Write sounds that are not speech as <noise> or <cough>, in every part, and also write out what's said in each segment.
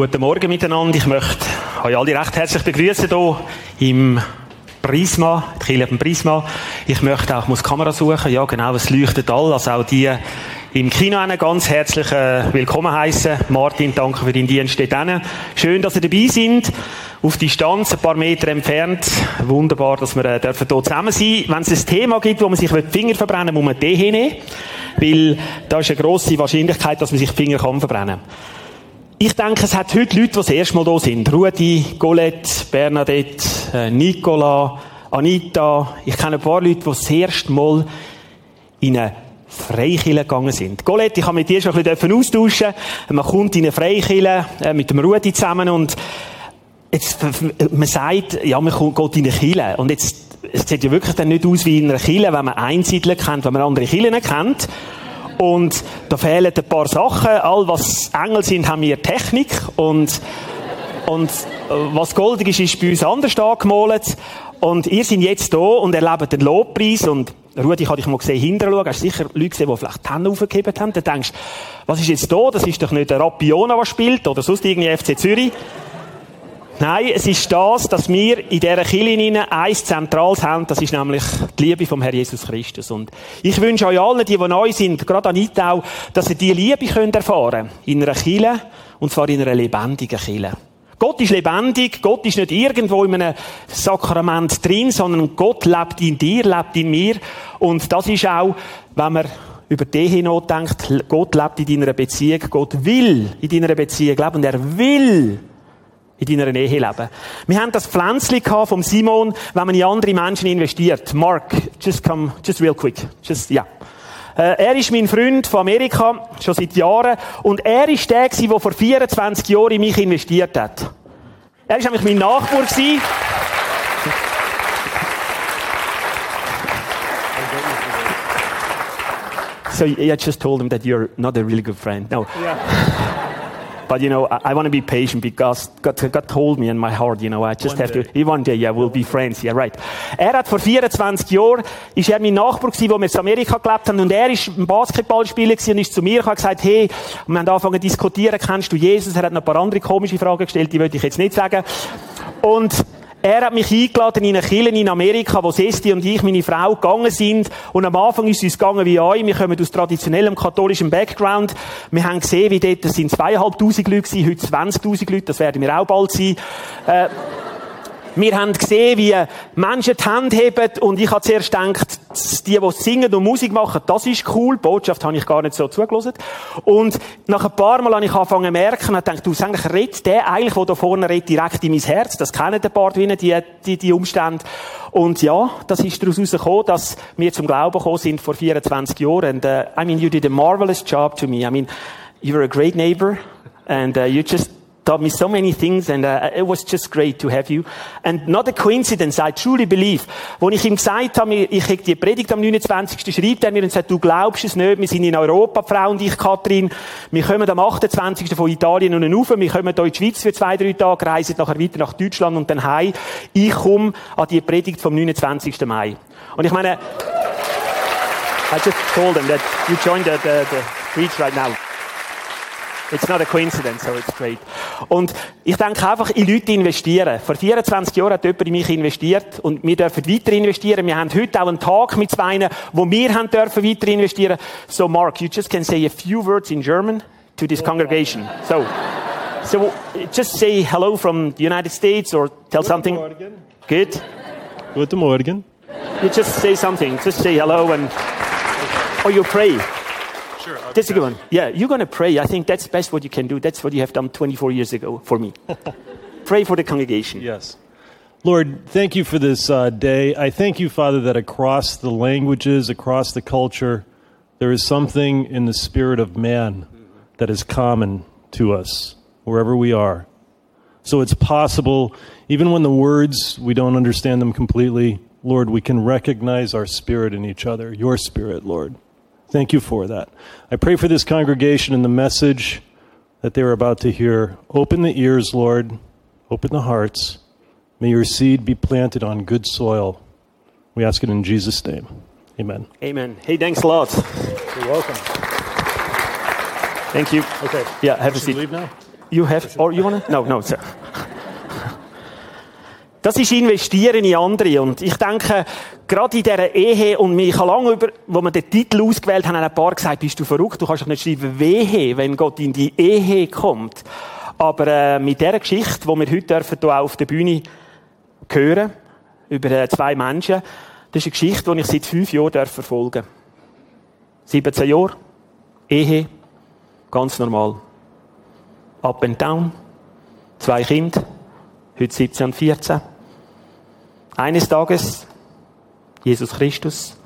Guten Morgen miteinander. Ich möchte euch alle recht herzlich begrüßen hier im Prisma, die Kirche im Prisma. Ich möchte auch, muss die Kamera suchen, ja genau, es leuchtet all, also auch die im Kino einen ganz herzlich äh, willkommen heißen. Martin, danke für deinen Dienst dort Schön, dass ihr dabei sind. Auf Distanz, ein paar Meter entfernt. Wunderbar, dass wir äh, hier zusammen sein. Wenn es ein Thema gibt, wo man sich die Finger verbrennen will, muss man den hinnehmen. Weil da ist eine grosse Wahrscheinlichkeit, dass man sich die Finger verbrennen kann. Ich denke, es hat heute Leute, die das erste Mal da sind. Rudi, Colette, Bernadette, äh, Nicola, Anita. Ich kenne ein paar Leute, die das erste Mal in eine Freikille gegangen sind. Colette, ich habe mit dir schon ein bisschen austauschen Man kommt in eine Freikille äh, mit dem Rudi zusammen und jetzt, man sagt, ja, man geht in eine Kille. Und jetzt, es sieht ja wirklich dann nicht aus wie in einer Kille, wenn man Einsiedler kennt, wenn man andere Killen kennt. Und da fehlen ein paar Sachen. All was Engel sind, haben wir Technik. Und, und äh, was goldig ist, ist bei uns anders angemalt. Und ihr seid jetzt da und erlebt den Lobpreis. Und Rudi, ich habe dich mal gesehen, hinterher schauen. Hast sicher Leute gesehen, die vielleicht die Hände aufgegeben haben? Dann denkst was ist jetzt da? Das ist doch nicht der Rapiona, der spielt, oder sonst irgendwie FC Zürich. Nein, es ist das, dass wir in dieser Kirche eins Zentrales haben, das ist nämlich die Liebe vom Herrn Jesus Christus. Und ich wünsche euch allen, die, die neu sind, gerade an Itau, dass ihr diese Liebe könnt erfahren In einer Kirche, und zwar in einer lebendigen Kirche. Gott ist lebendig, Gott ist nicht irgendwo in einem Sakrament drin, sondern Gott lebt in dir, lebt in mir. Und das ist auch, wenn man über die hinaus denkt, Gott lebt in deiner Beziehung, Gott will in deiner Beziehung leben und er will in deiner Nähe leben. Wir haben das Pflänzchen vom Simon, wenn man in andere Menschen investiert. Mark, just come, just real quick. Just, ja. Yeah. Äh, er ist mein Freund von Amerika, schon seit Jahren. Und er ist der der vor 24 Jahren in mich investiert hat. Er ist nämlich mein Nachbar. So I just told him that you're not a really good friend. No. Yeah. But you know, I, I want to be patient because God, God told me in my heart, you know, I just one have day. to, one day, yeah, we'll be friends, yeah, right. Er hat vor 24 Jahren, ist er mein Nachbar gewesen, wo wir in Amerika gelebt haben, und er ist ein Basketballspieler gewesen und ist zu mir und hat gesagt, hey, und wir haben angefangen zu diskutieren, kennst du Jesus? Er hat noch ein paar andere komische Fragen gestellt, die würde ich jetzt nicht sagen. Und, er hat mich eingeladen in eine Kirche in Amerika, wo Sesti und ich, meine Frau, gegangen sind. Und am Anfang ist es uns gegangen wie euch. Wir kommen aus traditionellem katholischen Background. Wir haben gesehen, wie dort, das sind zweieinhalbtausend Leute gewesen, heute 20.000 Leute, das werden wir auch bald sein. Äh, wir haben gesehen, wie Menschen die Hände heben und ich habe zuerst gedacht, die, die singen und Musik machen, das ist cool. Die Botschaft habe ich gar nicht so zugelassen. Und nach ein paar Mal habe ich angefangen zu merken und gedacht, du, eigentlich redet der eigentlich, der da vorne redet, direkt in mein Herz. Das kennen ein paar die, die, die Umstände. Und ja, das ist daraus herausgekommen, dass wir zum Glauben gekommen sind vor 24 Jahren. And, uh, I mean, you did a marvelous job to me. I mean, you were a great neighbor and uh, you just taught me so many things and uh, it was just great to have you. And not a coincidence, I truly believe. Wo ich ihm gesagt habe, ich hätte die Predigt am 29. schreibt er mir und sagt, du glaubst es nicht, wir sind in Europa, Frau und ich, Kathrin, wir kommen am 28. von Italien und rauf, wir kommen hier in die Schweiz für zwei, drei Tage, reisen nachher weiter nach Deutschland und dann heim. Ich komme an die Predigt vom 29. Mai. Und ich meine, I just told them that you joined the, the, the preach right now. It's not a coincidence, so it's great. Und ich denke einfach, in Leute investieren. Vor 24 Jahren hat jemand in mich investiert und wir dürfen weiter investieren. Wir haben heute auch einen Tag mit zwei, wo wir haben dürfen weiter investieren. So Mark, you just can say a few words in German to this congregation. So, so just say hello from the United States or tell Guten something. Morgen. Good. Guten Morgen. You just say something. Just say hello and, or you pray. Sure. That's a good one. Yeah, you're going to pray. I think that's best what you can do. That's what you have done 24 years ago for me. <laughs> pray for the congregation. Yes. Lord, thank you for this uh, day. I thank you, Father, that across the languages, across the culture, there is something in the spirit of man that is common to us, wherever we are. So it's possible, even when the words, we don't understand them completely, Lord, we can recognize our spirit in each other, your spirit, Lord. Thank you for that. I pray for this congregation and the message that they're about to hear. Open the ears, Lord. Open the hearts. May your seed be planted on good soil. We ask it in Jesus' name. Amen. Amen. Hey, thanks a lot. You're welcome. Thank you. Okay. Yeah, have a Should seat. we leave now? You have, or you wanna? No, no, sir. <laughs> Das ist investieren in andere. Und ich denke, gerade in dieser Ehe, und ich habe lange über, wo wir den Titel ausgewählt haben, haben ein paar gesagt, bist du verrückt, du kannst doch nicht schreiben Wehe, wenn Gott in die Ehe kommt. Aber äh, mit dieser Geschichte, die wir heute dürfen, hier auf der Bühne hören, über äh, zwei Menschen, das ist eine Geschichte, die ich seit fünf Jahren darf verfolgen 17 Jahre, Ehe, ganz normal. Up and down, zwei Kinder, heute 17 und 14. Eines Tages, Jesus Christus,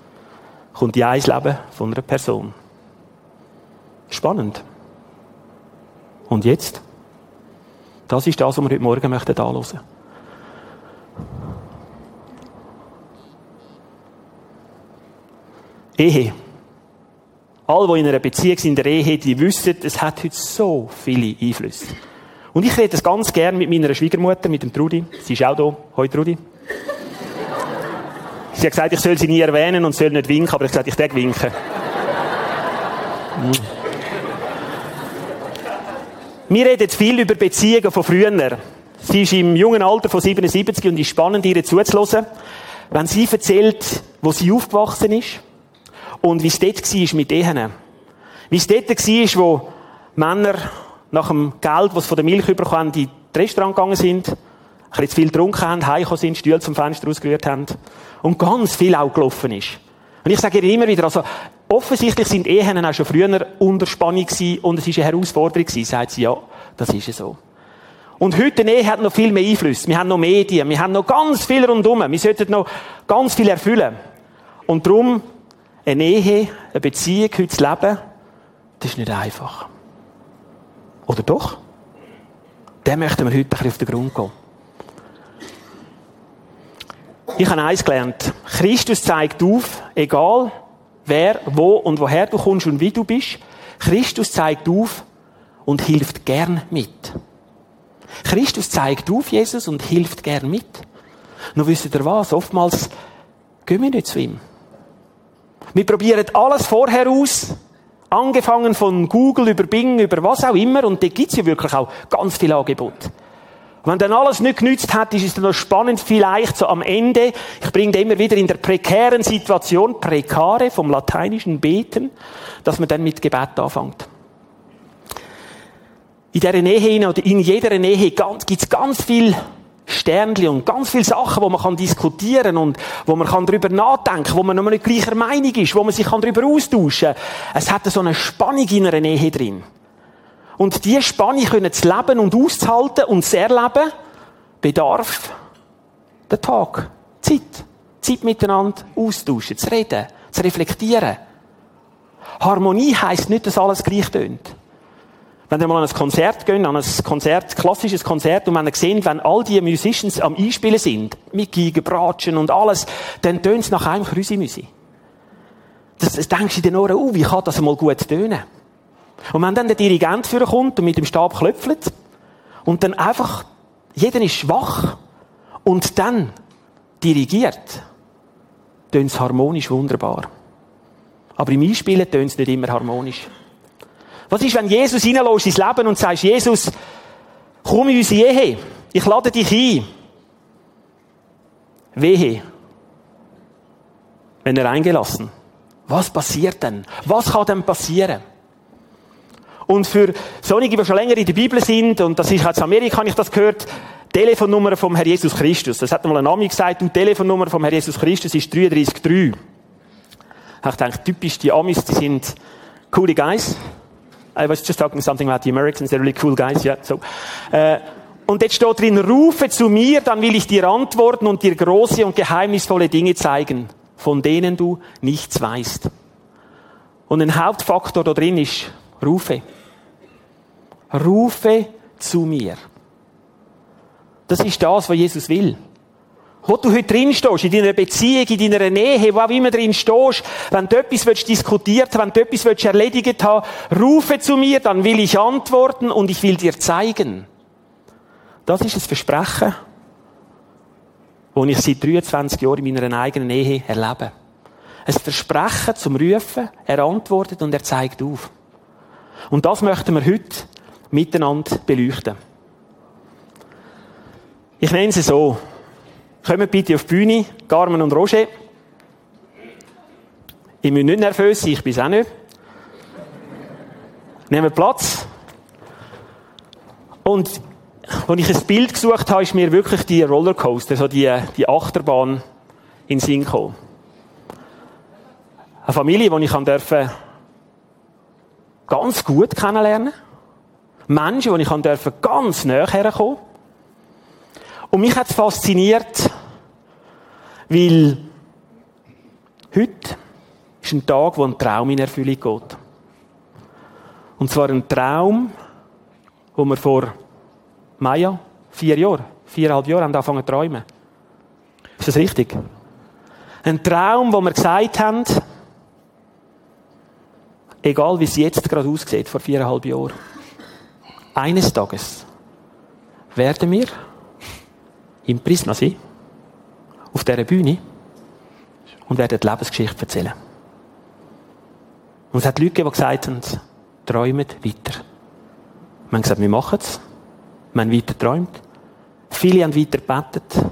kommt ja ins Leben von einer Person. Spannend. Und jetzt? Das ist das, was wir heute Morgen möchten anhören. Ehe. Alle, die in einer Beziehung sind, in der Ehe, die wissen, es hat heute so viele Einflüsse. Und ich rede das ganz gern mit meiner Schwiegermutter, mit dem Trudi. Sie ist auch da. Hoi, Trudi. Sie hat gesagt, ich soll sie nie erwähnen und soll nicht winken, aber ich habe gesagt, ich darf winken. Wir reden viel über Beziehungen von früher. Sie ist im jungen Alter von 77 und ist spannend, ihr zuzuhören, wenn sie erzählt, wo sie aufgewachsen ist und wie es dort war mit Ehen. Wie es dort war, wo Männer nach dem Geld, das sie von der Milch bekommen, in das Restaurant gegangen sind, ein bisschen zu viel getrunken haben, heimgekommen sind, Stühle zum Fenster ausgerührt haben und ganz viel auch gelaufen ist. Und ich sage ihr immer wieder, also, offensichtlich sind Ehen auch schon früher unter Spannung gewesen und es ist eine Herausforderung gewesen, sagt sie, ja, das ist es so. Und heute eine Ehe hat noch viel mehr Einfluss. Wir haben noch Medien, wir haben noch ganz viel rundum. Wir sollten noch ganz viel erfüllen. Und darum, eine Ehe, eine Beziehung, heute zu leben, das ist nicht einfach. Oder doch? Dem möchten wir heute ein bisschen auf den Grund gehen. Ich habe eins gelernt. Christus zeigt auf, egal wer, wo und woher du kommst und wie du bist, Christus zeigt auf und hilft gern mit. Christus zeigt auf, Jesus, und hilft gern mit. Nur wisst ihr was? Oftmals gehen wir nicht zu ihm. Wir probieren alles vorher aus, angefangen von Google über Bing, über was auch immer, und da gibt's ja wirklich auch ganz viel Angebot. Wenn dann alles nicht genützt hat, ist es dann noch spannend, vielleicht so am Ende, ich bringe immer wieder in der prekären Situation, prekare vom lateinischen Beten, dass man dann mit Gebet anfängt. In dieser Nähe oder in jeder Nähe gibt es ganz viel Sternchen und ganz viele Sachen, wo man kann diskutieren und wo man kann darüber nachdenken, wo man noch nicht gleicher Meinung ist, wo man sich darüber austauschen kann. Es hat so eine Spannung in einer Nähe drin. Und diese Spannung können zu leben und auszuhalten und zu erleben, bedarf der Tag, Zeit. Zeit miteinander austauschen, zu reden, zu reflektieren. Harmonie heisst nicht, dass alles gleich tönt. Wenn ihr mal an ein Konzert geht, an ein Konzert, klassisches Konzert, und wenn ihr seht, wenn all die Musicians am Einspielen sind, mit Geigen, Bratschen und alles, dann tönt es nach einem Krüsimüsi. Das, das denkst du den Ohren, oh, wie kann das mal gut tönen? Und wenn dann der Dirigent kommt und mit dem Stab klöpfelt und dann einfach, jeder ist schwach und dann dirigiert, tönt es harmonisch wunderbar. Aber im Einspielen tönt es nicht immer harmonisch. Was ist, wenn Jesus reinlässt ins Leben und sagst, Jesus, komm in unsere Ehe, ich lade dich ein. Wehe. Wenn er eingelassen. Was passiert denn? Was kann denn passieren? Und für solche, die schon länger in der Bibel sind, und das ist auch in Amerika, habe ich das gehört, Telefonnummer vom Herr Jesus Christus. Das hat mal ein Name gesagt, du, Telefonnummer vom Herr Jesus Christus ist 33.3. Ich denke, typisch, die Amis, die sind coole Guys. I was just talking something about the Americans, they're really cool guys, yeah, so. Äh, und jetzt steht drin, rufe zu mir, dann will ich dir antworten und dir große und geheimnisvolle Dinge zeigen, von denen du nichts weißt. Und ein Hauptfaktor da drin ist, rufe. Rufe zu mir. Das ist das, was Jesus will. Wo du heute drin stehst, in deiner Beziehung, in deiner Nähe, wo auch immer drin stehst, wenn du etwas willst, diskutiert, wenn du etwas erledigt haben, rufe zu mir, dann will ich antworten und ich will dir zeigen. Das ist das Versprechen, das ich seit 23 Jahren in meiner eigenen Ehe erlebe. Ein Versprechen zum Rufen, er antwortet und er zeigt auf. Und das möchten wir heute miteinander beleuchten. Ich nenne sie so. Kommt bitte auf die Bühne, Carmen und Roger. Ich bin nicht nervös sein, ich bin es auch nicht. Nehmen Platz. Und als ich ein Bild gesucht habe, ist mir wirklich die Rollercoaster, so die, die Achterbahn in den Sinn gekommen. Eine Familie, die ich durfte ganz gut kennenlernen. Menschen, die ich durfte ganz näher herkommen. Und mich hat es fasziniert, weil heute ist ein Tag, wo ein Traum in Erfüllung geht. Und zwar ein Traum, wo wir vor Maya, vier Jahren, viereinhalb Jahre haben angefangen zu träumen. Ist das richtig? Ein Traum, wo wir gesagt haben, egal wie es jetzt gerade aussieht, vor viereinhalb Jahren, eines Tages werden wir im Prisma sein, auf dieser Bühne, und werden die Lebensgeschichte erzählen. Und es hat Leute gegeben, die gesagt haben, träumet weiter. Wir haben gesagt, wir machen es. Wir haben weiter geträumt. Viele haben weiter gebetet.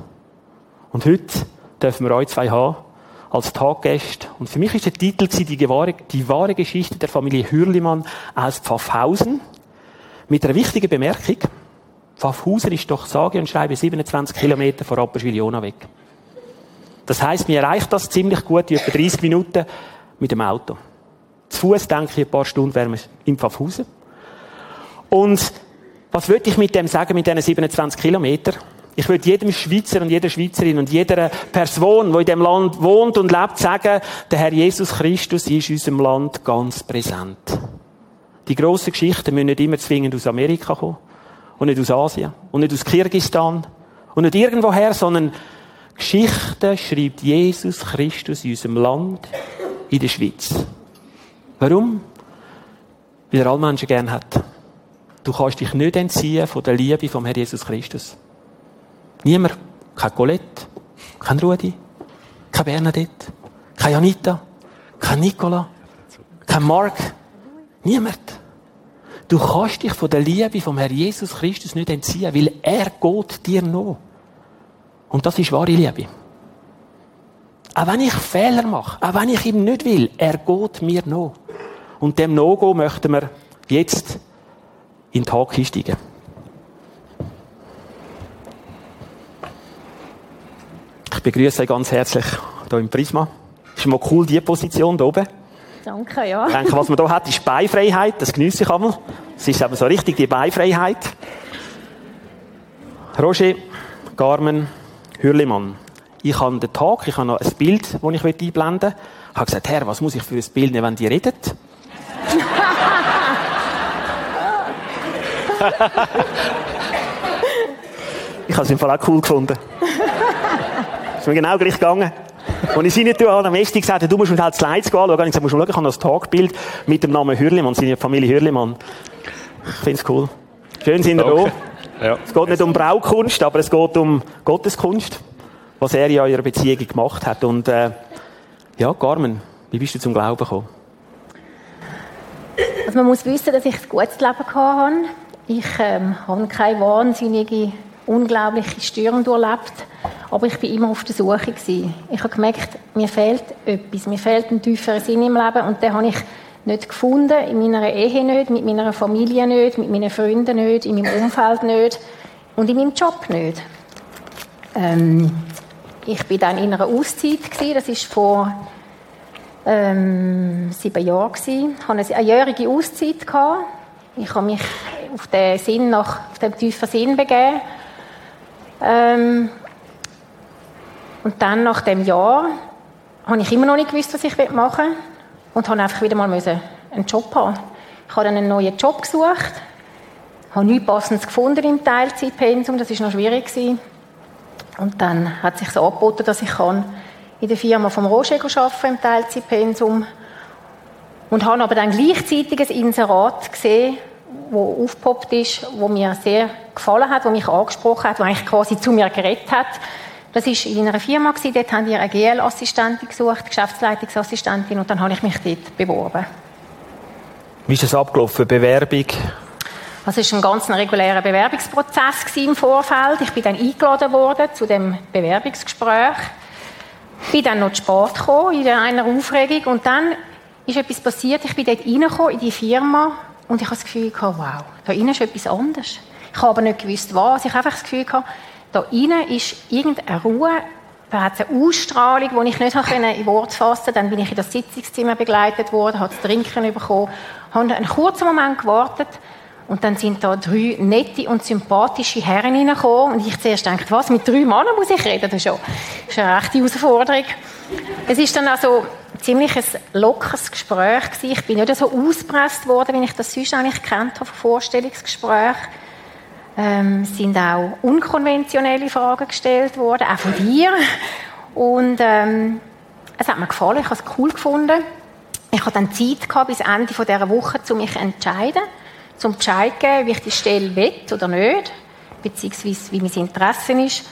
Und heute dürfen wir euch zwei haben, als Taggäste. Und für mich ist der Titel die wahre, die wahre Geschichte der Familie Hürlimann aus Pfaffhausen. Mit einer wichtigen Bemerkung. Pfaffhausen ist doch sage und schreibe 27 Kilometer von Rapperswil-Jona weg. Das heisst, mir erreicht das ziemlich gut, in etwa 30 Minuten mit dem Auto. Zu Fuß denke ich, ein paar Stunden wären wir in Pfaffhausen. Und was würde ich mit dem sagen, mit diesen 27 Kilometern? Ich würde jedem Schweizer und jeder Schweizerin und jeder Person, die in dem Land wohnt und lebt, sagen, der Herr Jesus Christus ist in unserem Land ganz präsent. Die grossen Geschichten müssen nicht immer zwingend aus Amerika kommen. Und nicht aus Asien. Und nicht aus Kirgistan. Und nicht irgendwoher, sondern Geschichten schreibt Jesus Christus in unserem Land, in der Schweiz. Warum? Weil er alle Menschen gern hat. Du kannst dich nicht entziehen von der Liebe vom Herrn Jesus Christus. Niemand. Kein Colette, kein Rudi, kein Bernadette, kein Anita, kein Nicola, kein Mark. Niemand. Du kannst dich von der Liebe vom Herrn Jesus Christus nicht entziehen, weil er geht dir noch. Und das ist wahre Liebe. Auch wenn ich Fehler mache, auch wenn ich ihm nicht will, er geht mir noch. Und dem No-Go möchten wir jetzt in den Tag einsteigen. Ich begrüße euch ganz herzlich hier im Prisma. Ist mal cool, die Position hier oben. Danke, ja. Ich denke, was man hier hat, ist Beifreiheit. Das genieße ich einmal. Es ist eben so richtig die Beifreiheit. Roger, Carmen, Hürlimann. Ich habe den Tag, ich habe noch ein Bild, das ich einblenden möchte. Ich habe gesagt, Herr, was muss ich für ein Bild nehmen, wenn die reden? <laughs> ich habe es im Fall auch cool gefunden. ist mir genau gleich gegangen. <laughs> Und ich seine Tür am Esti gesagt, du musst mir halt Slides anschauen. Und ich gesagt, musst du schauen, ich habe ein Tagbild mit dem Namen Hürlimann, seine Familie Hürlimann. Ich finde es cool. Schön sind okay. da. Ja. Es geht nicht um Braukunst, aber es geht um Gotteskunst, was er in eurer Beziehung gemacht hat. Und äh, ja, Carmen, wie bist du zum Glauben gekommen? Also man muss wissen, dass ich ein gutes Leben hatte. Ich ähm, habe keine wahnsinnige, unglaubliche Störung durchlebt, aber ich war immer auf der Suche gewesen. Ich habe gemerkt, mir fehlt etwas, mir fehlt ein tieferer Sinn im Leben und den habe ich nicht gefunden, in meiner Ehe nicht, mit meiner Familie nicht, mit meinen Freunden nicht, in meinem Umfeld nicht und in meinem Job nicht. Ähm, ich war dann in einer Auszeit gewesen, das ist vor ähm, sieben Jahren gewesen. Ich hatte eine jährige Auszeit gehabt. Ich habe mich auf den Sinn nach, auf den tiefen Sinn begeben. Ähm, und dann nach dem Jahr habe ich immer noch nicht gewusst, was ich machen will und habe einfach wieder mal einen Job haben. Ich habe dann einen neuen Job gesucht, habe nichts Passendes gefunden im Teilzeitpensum, das war noch schwierig. Und dann hat sich so angeboten, dass ich kann in der Firma vom Roger arbeiten im Teilzeitpensum und habe aber dann gleichzeitig ein Inserat gesehen, wo aufgepoppt ist, wo mir sehr gefallen hat, wo mich angesprochen hat, wo eigentlich quasi zu mir geredet hat. Das war in einer Firma, dort haben wir eine GL-Assistentin gesucht, Geschäftsleitungsassistentin, und dann habe ich mich dort beworben. Wie ist es abgelaufen? Bewerbung? Also es war ein ganz regulärer Bewerbungsprozess im Vorfeld. Ich bin dann eingeladen worden zu dem Bewerbungsgespräch. Bin dann noch zu spät gekommen in einer Aufregung und dann ist etwas passiert. Ich bin dort reingekommen in die Firma und ich habe das Gefühl gehabt, wow, da innen ist etwas anderes. Ich habe aber nicht gewusst, was. Ich habe einfach das Gefühl gehabt, da innen ist irgendeine Ruhe, da hat es eine Ausstrahlung, die ich nicht in Wort fassen konnte. Dann bin ich in das Sitzungszimmer begleitet worden, habe das Trinken bekommen, habe einen kurzen Moment gewartet und dann sind da drei nette und sympathische Herren reingekommen. Und ich zuerst dachte, was, mit drei Männern muss ich reden? Das ist, schon, das ist eine rechte Herausforderung. Es ist dann also ziemlich ein lockeres Gespräch gewesen. Ich bin nicht so ausgepresst worden, wie ich das sonst eigentlich kennt habe von. Ähm, sind auch unkonventionelle Fragen gestellt worden, auch von dir. Und ähm, es hat mir gefallen, ich habe es cool gefunden. Ich hatte dann Zeit gehabt, bis Ende dieser Woche, um mich zu entscheiden zum Bescheid wie ich die Stelle will oder nicht, beziehungsweise wie mein Interesse ist.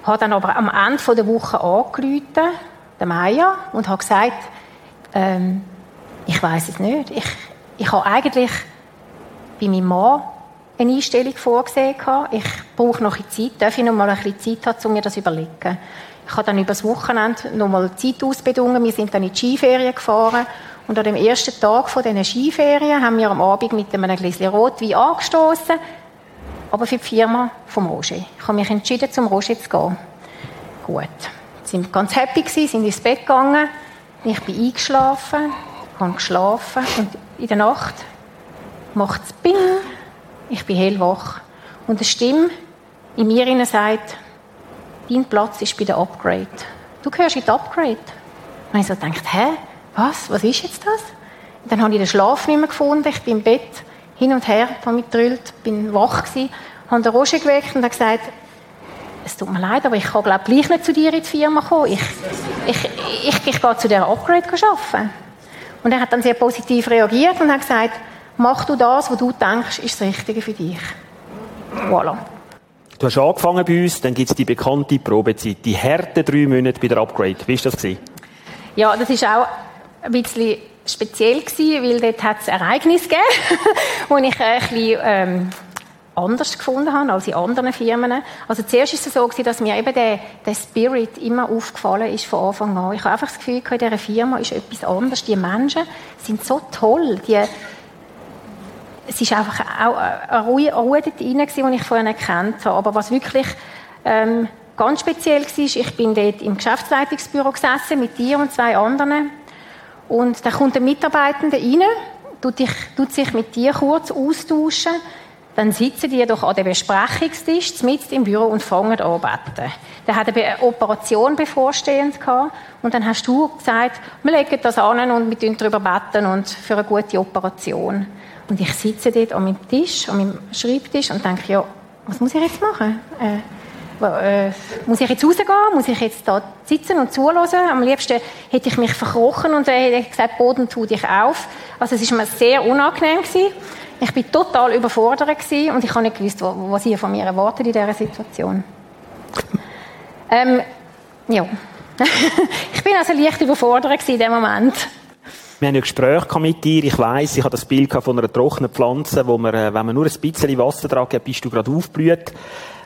Ich habe dann aber am Ende der Woche angerufen, der Meier, und habe gesagt, ähm, ich weiß es nicht. Ich, ich habe eigentlich bei meinem Mann eine Einstellung vorgesehen. Ich brauche noch ein Zeit, darf ich noch mal ein bisschen Zeit haben, um mir das zu überlegen. Ich habe dann über das Wochenende noch mal Zeit ausbedungen. Wir sind dann in die Skiferien gefahren und an dem ersten Tag von diesen Skiferien haben wir am Abend mit einem Gläschen Rotwein angestoßen, aber für die Firma vom Roger. Ich habe mich entschieden, zum Roger zu gehen. Gut. Sie sind ganz happy gewesen, sind ins Bett gegangen. Ich bin eingeschlafen, habe geschlafen und in der Nacht macht es Bing. Ich bin hellwach. Und eine Stimme in mir sagt, dein Platz ist bei der Upgrade. Du gehörst in die Upgrade. Und ich so gedacht, hä? was, was ist jetzt das? Und dann habe ich den Schlaf nicht mehr gefunden. Ich bin im Bett hin und her getrüllt, bin wach gewesen, habe den Roger geweckt und habe gesagt, es tut mir leid, aber ich kann glaube gleich nicht zu dir in die Firma kommen. Ich, ich, ich, ich gehe zu dieser Upgrade arbeiten. Und er hat dann sehr positiv reagiert und hat gesagt, mach du das, was du denkst, ist das Richtige für dich. Voilà. Du hast angefangen bei uns, dann gibt es die bekannte Probezeit, die harten drei Monate bei der Upgrade. Wie war das? Gewesen? Ja, das ist auch ein bisschen speziell gewesen, weil dort hat es Ereignisse gegeben, <laughs> die ich ein bisschen, ähm, anders gefunden habe als in anderen Firmen. Also zuerst ist es so gewesen, dass mir eben der, der Spirit immer aufgefallen ist von Anfang an. Ich habe einfach das Gefühl, in dieser Firma ist etwas anderes. Die Menschen sind so toll. Die, es ist einfach auch eine Ruhe, Ruhe dort die ich vorher erkannt habe. Aber was wirklich ähm, ganz speziell war, ich bin dort im Geschäftsleitungsbüro gesessen mit dir und zwei anderen und da kommt ein Mitarbeitender rein, tut, dich, tut sich mit dir kurz austauschen, dann sitzen die doch an dem Besprechungstisch mit im Büro und fangen an beten. Der hat eine Operation bevorstehend gehabt und dann hast du gesagt, wir legen das an und wir beten darüber beten und für eine gute Operation. Und ich sitze dort an meinem Tisch, an meinem Schreibtisch und denke, ja, was muss ich jetzt machen? Äh, äh, muss ich jetzt rausgehen? Muss ich jetzt da sitzen und zulassen? Am liebsten hätte ich mich verkrochen und hätte gesagt, Boden tu dich auf. Also es ist mir sehr unangenehm gewesen. Ich bin total überfordert gewesen und ich habe nicht gewusst, was ihr von mir erwartet in dieser Situation. Ähm, ja. <laughs> ich bin also leicht überfordert in dem Moment. Wir haben ja Gespräche mit dir. Ich weiss, ich habe das Bild von einer trockenen Pflanze, wo man, äh, wenn man nur ein bisschen Wasser dran gibt, bist du gerade aufblüht.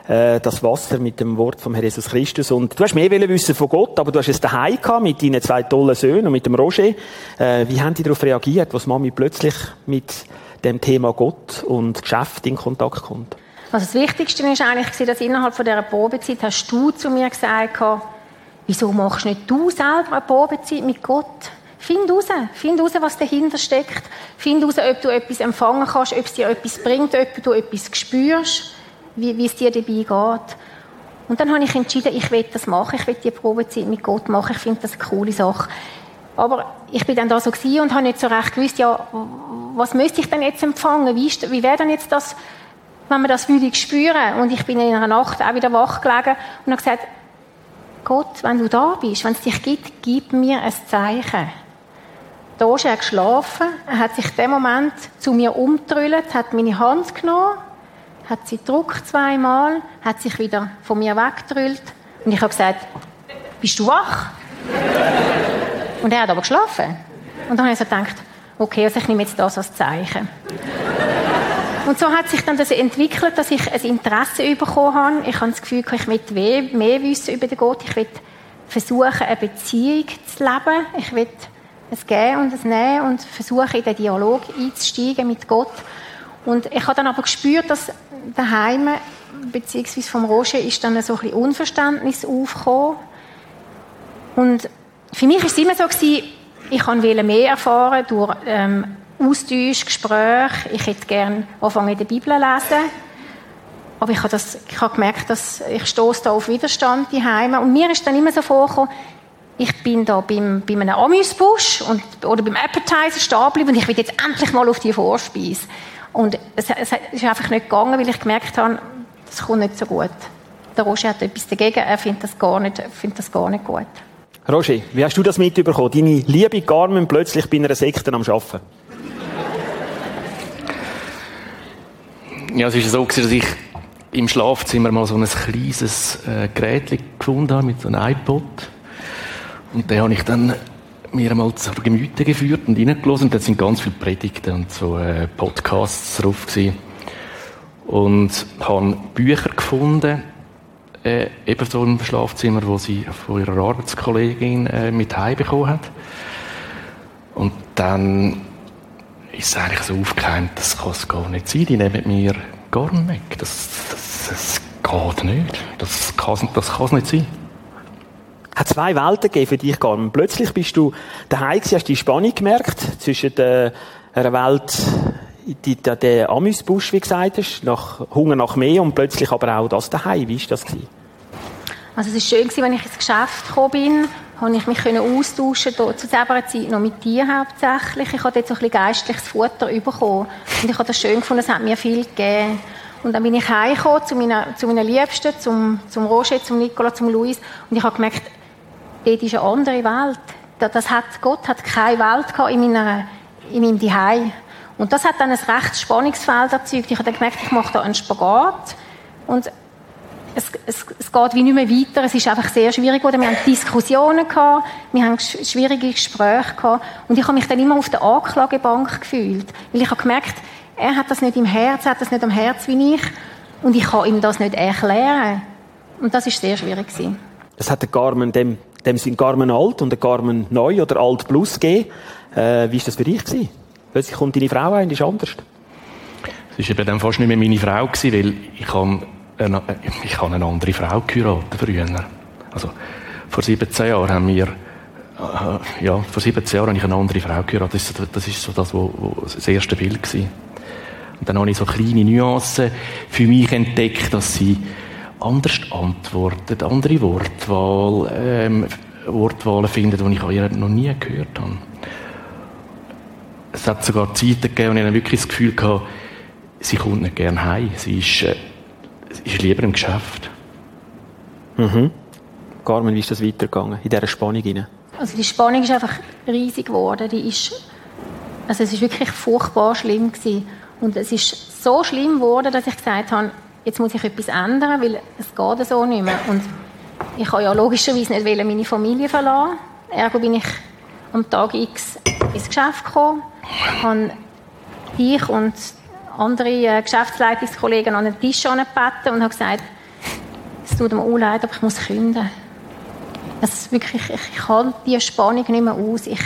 Äh, das Wasser mit dem Wort vom Herrn Jesus Christus. Und du hast mehr wissen von Gott, aber du hast es daheim mit deinen zwei tollen Söhnen und mit dem Roger. Äh, wie haben die darauf reagiert, was Mami plötzlich mit dem Thema Gott und Geschäft in Kontakt kommt? Also das Wichtigste war eigentlich, dass innerhalb dieser Probezeit hast du zu mir gesagt, wieso machst nicht du selber eine Probezeit mit Gott? Find raus, find raus, was dahinter steckt. Find raus, ob du etwas empfangen kannst, ob es dir etwas bringt, ob du etwas spürst wie, wie es dir dabei geht. Und dann habe ich entschieden, ich will das machen, ich will die Probezeit mit Gott machen, ich finde das eine coole Sache. Aber ich bin dann da so und habe nicht so recht gewusst, ja, was müsste ich denn jetzt empfangen? Wie, wie wäre denn jetzt das, wenn man das würde spüren? Und ich bin in einer Nacht auch wieder wach gelegen und habe gesagt, Gott, wenn du da bist, wenn es dich gibt, gib mir ein Zeichen. Da ist er geschlafen, er hat sich in dem Moment zu mir umgedrüllt, hat meine Hand genommen hat sie gedruckt zweimal, hat sich wieder von mir weggedrüllt und ich habe gesagt, bist du wach? <laughs> und er hat aber geschlafen. Und dann habe ich so gedacht, okay, also ich nehme jetzt das als Zeichen. <laughs> Und so hat sich dann das entwickelt, dass ich ein Interesse bekommen habe. Ich habe das Gefühl, ich möchte mehr, wissen über den Gott. Ich will versuchen, eine Beziehung zu leben. Ich will es Gehen und es Nehmen und versuchen, in den Dialog einzusteigen mit Gott. Und ich habe dann aber gespürt, dass daheim, beziehungsweise vom Roger, ist dann so ein bisschen Unverständnis aufgekommen. Und für mich war es immer so, gewesen, ich wollte mehr erfahren durch ähm, Austausch, Gespräch. Ich hätte gerne anfangen in der Bibel lesen. Aber ich habe, das, ich habe gemerkt, dass ich stoße da auf Widerstand daheim. Und mir ist dann immer so vorgekommen, ich bin da beim, bei einem Amüsbusch und, oder beim Appetizer stehen geblieben und ich will jetzt endlich mal auf die Vorspeise. Und es, es ist einfach nicht gegangen, weil ich gemerkt habe, das kommt nicht so gut. Der Roger hat etwas dagegen, er findet das gar nicht, findet das gar nicht gut. Roger, wie hast du das mitbekommen? Deine liebe Carmen plötzlich bei einer Sekte am Arbeiten? Ja, es war so, dass ich im Schlafzimmer mal so ein kleines äh, Gerät gefunden habe mit so einem iPod. Und den habe ich dann mir einmal zur Gemüte geführt und reingelassen. Und da sind ganz viele Predigten und so äh, Podcasts drauf gewesen. Und habe Bücher gefunden, äh, eben so im Schlafzimmer, wo sie von ihrer Arbeitskollegin äh, mit heimbekommen hat. Und dann ist es eigentlich so aufgehängt, das kann es gar nicht sein. Die nehmen mir gar nicht weg. Das, das, das geht nicht. Das kann das kann's nicht sein. Hat zwei Welten gegeben für dich, Carmen. Plötzlich bist du daheim gewesen, hast die Spannung gemerkt zwischen der, einer Welt, die, der, der Amüsbusch, wie gesagt hast, nach Hunger nach mehr und plötzlich aber auch das daheim. Wie war das gewesen? Also es war schön, gewesen, wenn ich ins Geschäft gekommen bin, konnte ich mich austauschen zu dieser Zeit noch mit dir hauptsächlich. Ich habe dort so ein bisschen geistliches Futter bekommen. Und ich habe das schön gefunden, es hat mir viel gegeben. Und dann bin ich heimgekommen zu meinen, zu meinen Liebsten, zum, zum Roger, zum Nicola, zum Luis. Und ich habe gemerkt, dort ist eine andere Welt. Das hat, Gott hat keine Welt gehabt in, meiner, in meinem Zuhause. Und das hat dann ein rechtes Spannungsfeld erzeugt. Ich habe dann gemerkt, ich mache da einen Spagat. Und es, es, es geht wie nicht mehr weiter. Es ist einfach sehr schwierig geworden. Wir haben Diskussionen gehabt, wir haben schwierige Gespräche gehabt. Und ich habe mich dann immer auf der Anklagebank gefühlt. Weil ich habe gemerkt, er hat das nicht im Herz, er hat das nicht am Herz wie ich. Und ich kann ihm das nicht erklären. Und das ist sehr schwierig gewesen. Das hat der Carmen dem, dem sind Carmen alt und der Carmen neu oder alt plus gegeben. Äh, wie war das für dich gewesen? Plötzlich kommt deine Frau ein, ist anders. Es war eben dann fast nicht mehr meine Frau gewesen, weil ich habe eine, ich habe eine andere Frau geheiratet früher. Also, vor 17 Jahren haben wir, äh, ja, vor 17 Jahren habe ich eine andere Frau geheiratet. Das ist, das ist so das, wo, wo das erste Bild war. Und dann habe ich so kleine Nuancen für mich entdeckt, dass sie anders antwortet, andere Wortwahl, ähm, Wortwahlen findet, die ich an ihr noch nie gehört habe. Es hat sogar Zeiten gegeben, wo ich wirklich das Gefühl hatte, sie kommt nicht gerne heim. Sie ist, äh, ist lieber im Geschäft. Mhm. Carmen, wie ist das weitergegangen in dieser Spannung hinein? Also die Spannung ist einfach riesig geworden. Die ist, also es ist wirklich furchtbar schlimm gewesen. Und es ist so schlimm geworden, dass ich gesagt habe, jetzt muss ich etwas ändern, weil es geht so nicht mehr. Und ich habe ja logischerweise nicht meine Familie verlassen. Ergo bin ich am Tag X ins Geschäft gekommen, habe dich und andere äh, Geschäftsleitungskollegen an den Tisch gebeten und habe gesagt, es tut mir leid, aber ich muss künden. Das ist wirklich, ich, ich halte diese Spannung nicht mehr aus. Ich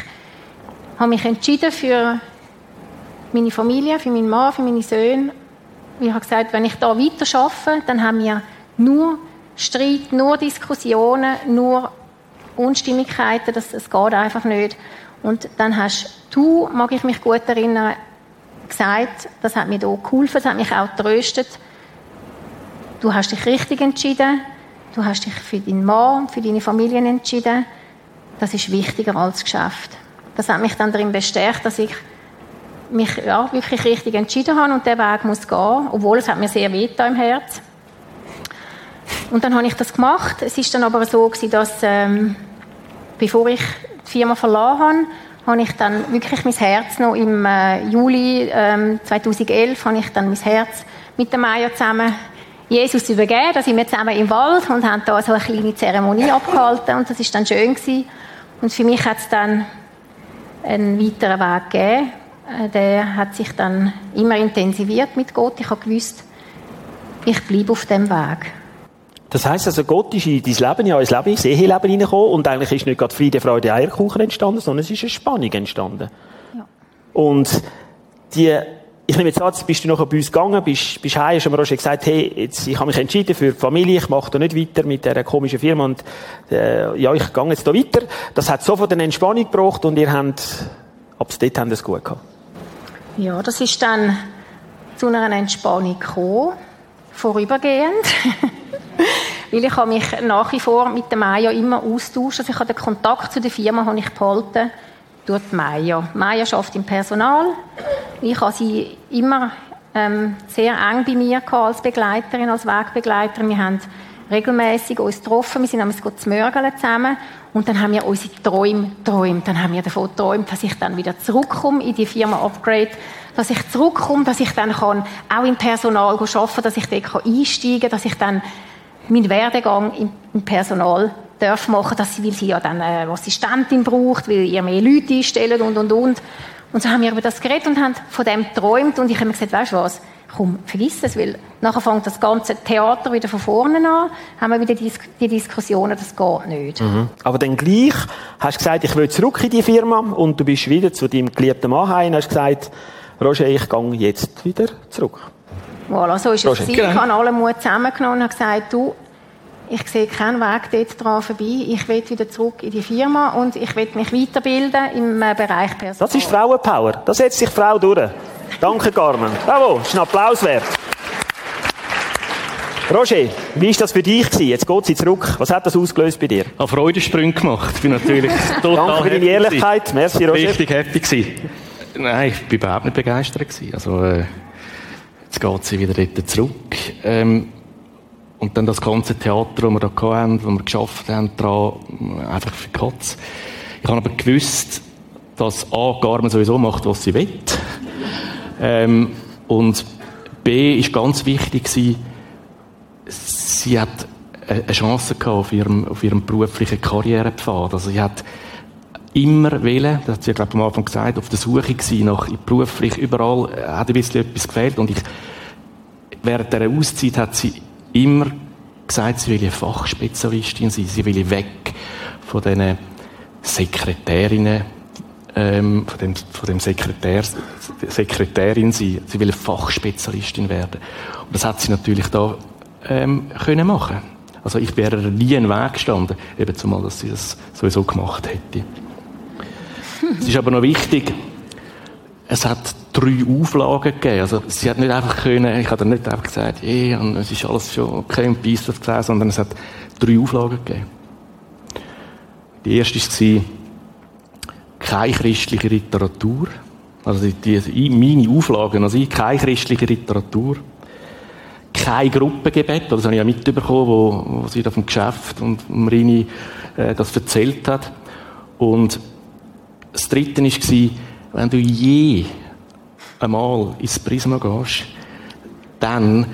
habe mich entschieden für meine Familie, für meinen Mann, für meine Söhne. Ich habe gesagt, wenn ich da weiter arbeite, dann haben wir nur Streit, nur Diskussionen, nur Unstimmigkeiten. Das, das geht einfach nicht. Und dann hast du, mag ich mich gut erinnern, gesagt, das hat mir hier geholfen, das hat mich auch getröstet. Du hast dich richtig entschieden, du hast dich für deinen Mann, für deine Familie entschieden. Das ist wichtiger als Geschäft. Das hat mich dann darin bestärkt, dass ich mich ja, wirklich richtig entschieden habe und der Weg muss gehen, obwohl es hat mir sehr weh im Herz. Und dann habe ich das gemacht. Es ist dann aber so gewesen, dass ähm, bevor ich die Firma verlassen habe, habe ich dann wirklich mein Herz noch im äh, Juli ähm, 2011 habe ich dann mein Herz mit der Maya zusammen Jesus übergeben. Da sind wir zusammen im Wald und haben da so eine kleine Zeremonie <laughs> abgehalten und das ist dann schön gewesen. Und für mich hat es dann einen weiteren Weg gegeben der hat sich dann immer intensiviert mit Gott. Ich habe gewusst, ich bleibe auf dem Weg. Das heisst also, Gott ist in dein Leben, ja, ins Leben, ins Eheleben hineingekommen und eigentlich ist nicht gerade Friede, Freude, Eierkuchen entstanden, sondern es ist eine Spannung entstanden. Ja. Und die, ich nehme jetzt an, bist du nachher bei uns gegangen, bist, bist heim, hast mir auch schon gesagt, hey, jetzt, ich habe mich entschieden für die Familie, ich mache da nicht weiter mit dieser komischen Firma und, äh, ja, ich gehe jetzt da weiter. Das hat sofort eine Entspannung gebracht und ihr habt, ab dort ihr es gut gehabt. Ja, das ist dann zu einer Entspannung gekommen, vorübergehend. <laughs> Weil ich habe mich nach wie vor mit der Maya immer austauscht. Also ich habe den Kontakt zu der Firma habe ich behalten durch die Maya. Maya schafft im Personal. Ich habe sie immer ähm, sehr eng bei mir gehabt als Begleiterin, als Wegbegleiterin. Wir haben regelmäßig uns getroffen. Wir sind einmal zu Mörgeln zusammen. Und dann haben wir unsere Träume geträumt. Dann haben wir davon geträumt, dass ich dann wieder zurückkomme in die Firma Upgrade, dass ich zurückkomme, dass ich dann kann auch im Personal arbeiten kann, dass ich dort einsteigen kann, dass ich dann meinen Werdegang im, Personal darf machen, dass sie, weil sie ja dann eine Assistentin braucht, weil ihr mehr Leute einstellen und, und, und. Und so haben wir über das geredet und haben von dem geträumt und ich habe mir gesagt, weißt du was, komm, vergiss es, weil nachher fängt das ganze Theater wieder von vorne an, haben wir wieder die, die Diskussionen, das geht nicht. Mhm. Aber dann gleich hast du gesagt, ich will zurück in die Firma und du bist wieder zu deinem geliebten Mann heim und hast gesagt, Roger, ich gehe jetzt wieder zurück. Voilà, so ist es. Ich habe alle Mut zusammengenommen und gesagt, du, ich sehe keinen Weg dort dran vorbei. Ich will wieder zurück in die Firma und ich will mich weiterbilden im äh, Bereich Personal. Das ist Frauenpower. Da setzt sich Frau durch. Danke, Carmen. Bravo, ist ein Applaus wert. Roger, wie war das für dich? Gewesen? Jetzt geht sie zurück. Was hat das ausgelöst bei dir? Eine Freudensprünge gemacht. Ich bin natürlich <laughs> total Danke für deine Ehrlichkeit. Merci, Roger. Richtig happy gewesen. Nein, ich bin überhaupt nicht begeistert gewesen. Also, äh, jetzt geht sie wieder dort zurück. Ähm, und dann das ganze Theater, das wir da hatten, das wir geschafft haben, daran, einfach für Katz. Ich habe aber gewusst, dass A, Carmen sowieso macht, was sie will. Ähm, und B, ist ganz wichtig gewesen, sie hat eine Chance gehabt auf ihrem, auf ihrem beruflichen Karrierepfad. Also sie hat immer wählen, das hat sie, glaube ich, am Anfang gesagt, auf der Suche gewesen nach beruflich, überall hat ein bisschen etwas gefehlt und ich, während dieser Auszeit hat sie immer gesagt, sie will eine Fachspezialistin sein, sie will weg von diesen Sekretärinnen, ähm, von dem, von dem Sekretär, Sekretärin sein, sie will Fachspezialistin werden. Und das hat sie natürlich da ähm, können machen. Also ich wäre nie einen Weg gestanden, eben zumal, dass sie das sowieso gemacht hätte. <laughs> es ist aber noch wichtig, es hat drei Auflagen gegeben. Also, sie hat nicht einfach können, ich habe nicht einfach gesagt, hey, und es ist alles schon okay und das gesehen, sondern es hat drei Auflagen gegeben. Die erste war, keine christliche Literatur. Also, die, die, meine Auflagen, also ich, keine christliche Literatur. Kein Gruppengebet, das habe ich ja mitbekommen, wo, wo sie da vom Geschäft und Marini äh, das erzählt hat. Und das dritte war, wenn du je einmal ins Prisma gehst, dann,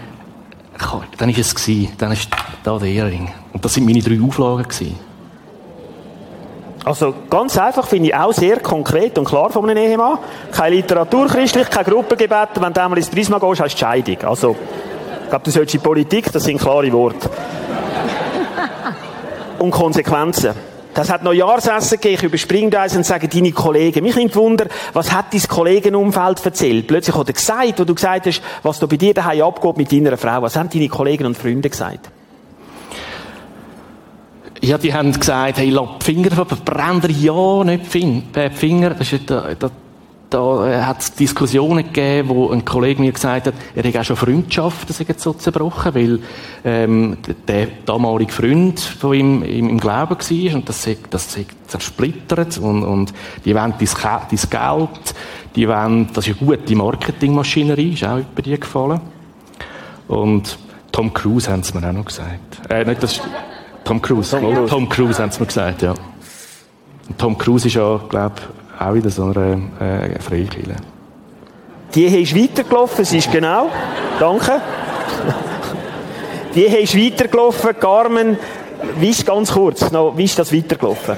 dann ist es gewesen, dann ist da der Ehering. Und das sind meine drei Auflagen gewesen. Also ganz einfach finde ich auch sehr konkret und klar von einem Ehemann. Keine Literatur christlich, kein Gruppengebet. Wenn du einmal ins Prisma gehst, hast du Scheidung. Also, ich glaube, du solltest in Politik, das sind klare Worte. und Konsequenzen. Das hat noch Jahresessen gegeben. Ich überspringe das und sage, deine Kollegen. Mich nimmt Wunder, was hat dein Kollegenumfeld erzählt? Plötzlich hat er gesagt, wo du gesagt hast, was du bei dir daheim abgeht mit deiner Frau. Was haben deine Kollegen und Freunde gesagt? Ja, die haben gesagt, hey, lass die Finger verbrennen, ja, nicht die Finger. Das ist, das, da äh, hat es Diskussionen gegeben, wo ein Kollege mir gesagt hat, er hätte auch schon Freundschaften so zerbrochen, weil ähm, der damalige Freund von ihm im, im Glauben war und das sei, das sei zersplittert und, und die wollen dein, Geld, die wollen, das ist eine gute Marketingmaschinerie, ist auch über die gefallen. Und Tom Cruise haben sie mir auch noch gesagt. Äh, nicht das, Tom Cruise. Tom Cruise, Tom Cruise haben sie mir gesagt, ja. Und Tom Cruise ist ja, glaube auch wieder so eine äh, Freikirche. Die ist weitergelaufen, sie ist genau. Danke. Die ist weitergelaufen, Carmen. Wie ist ganz kurz noch, wie ist das weitergelaufen?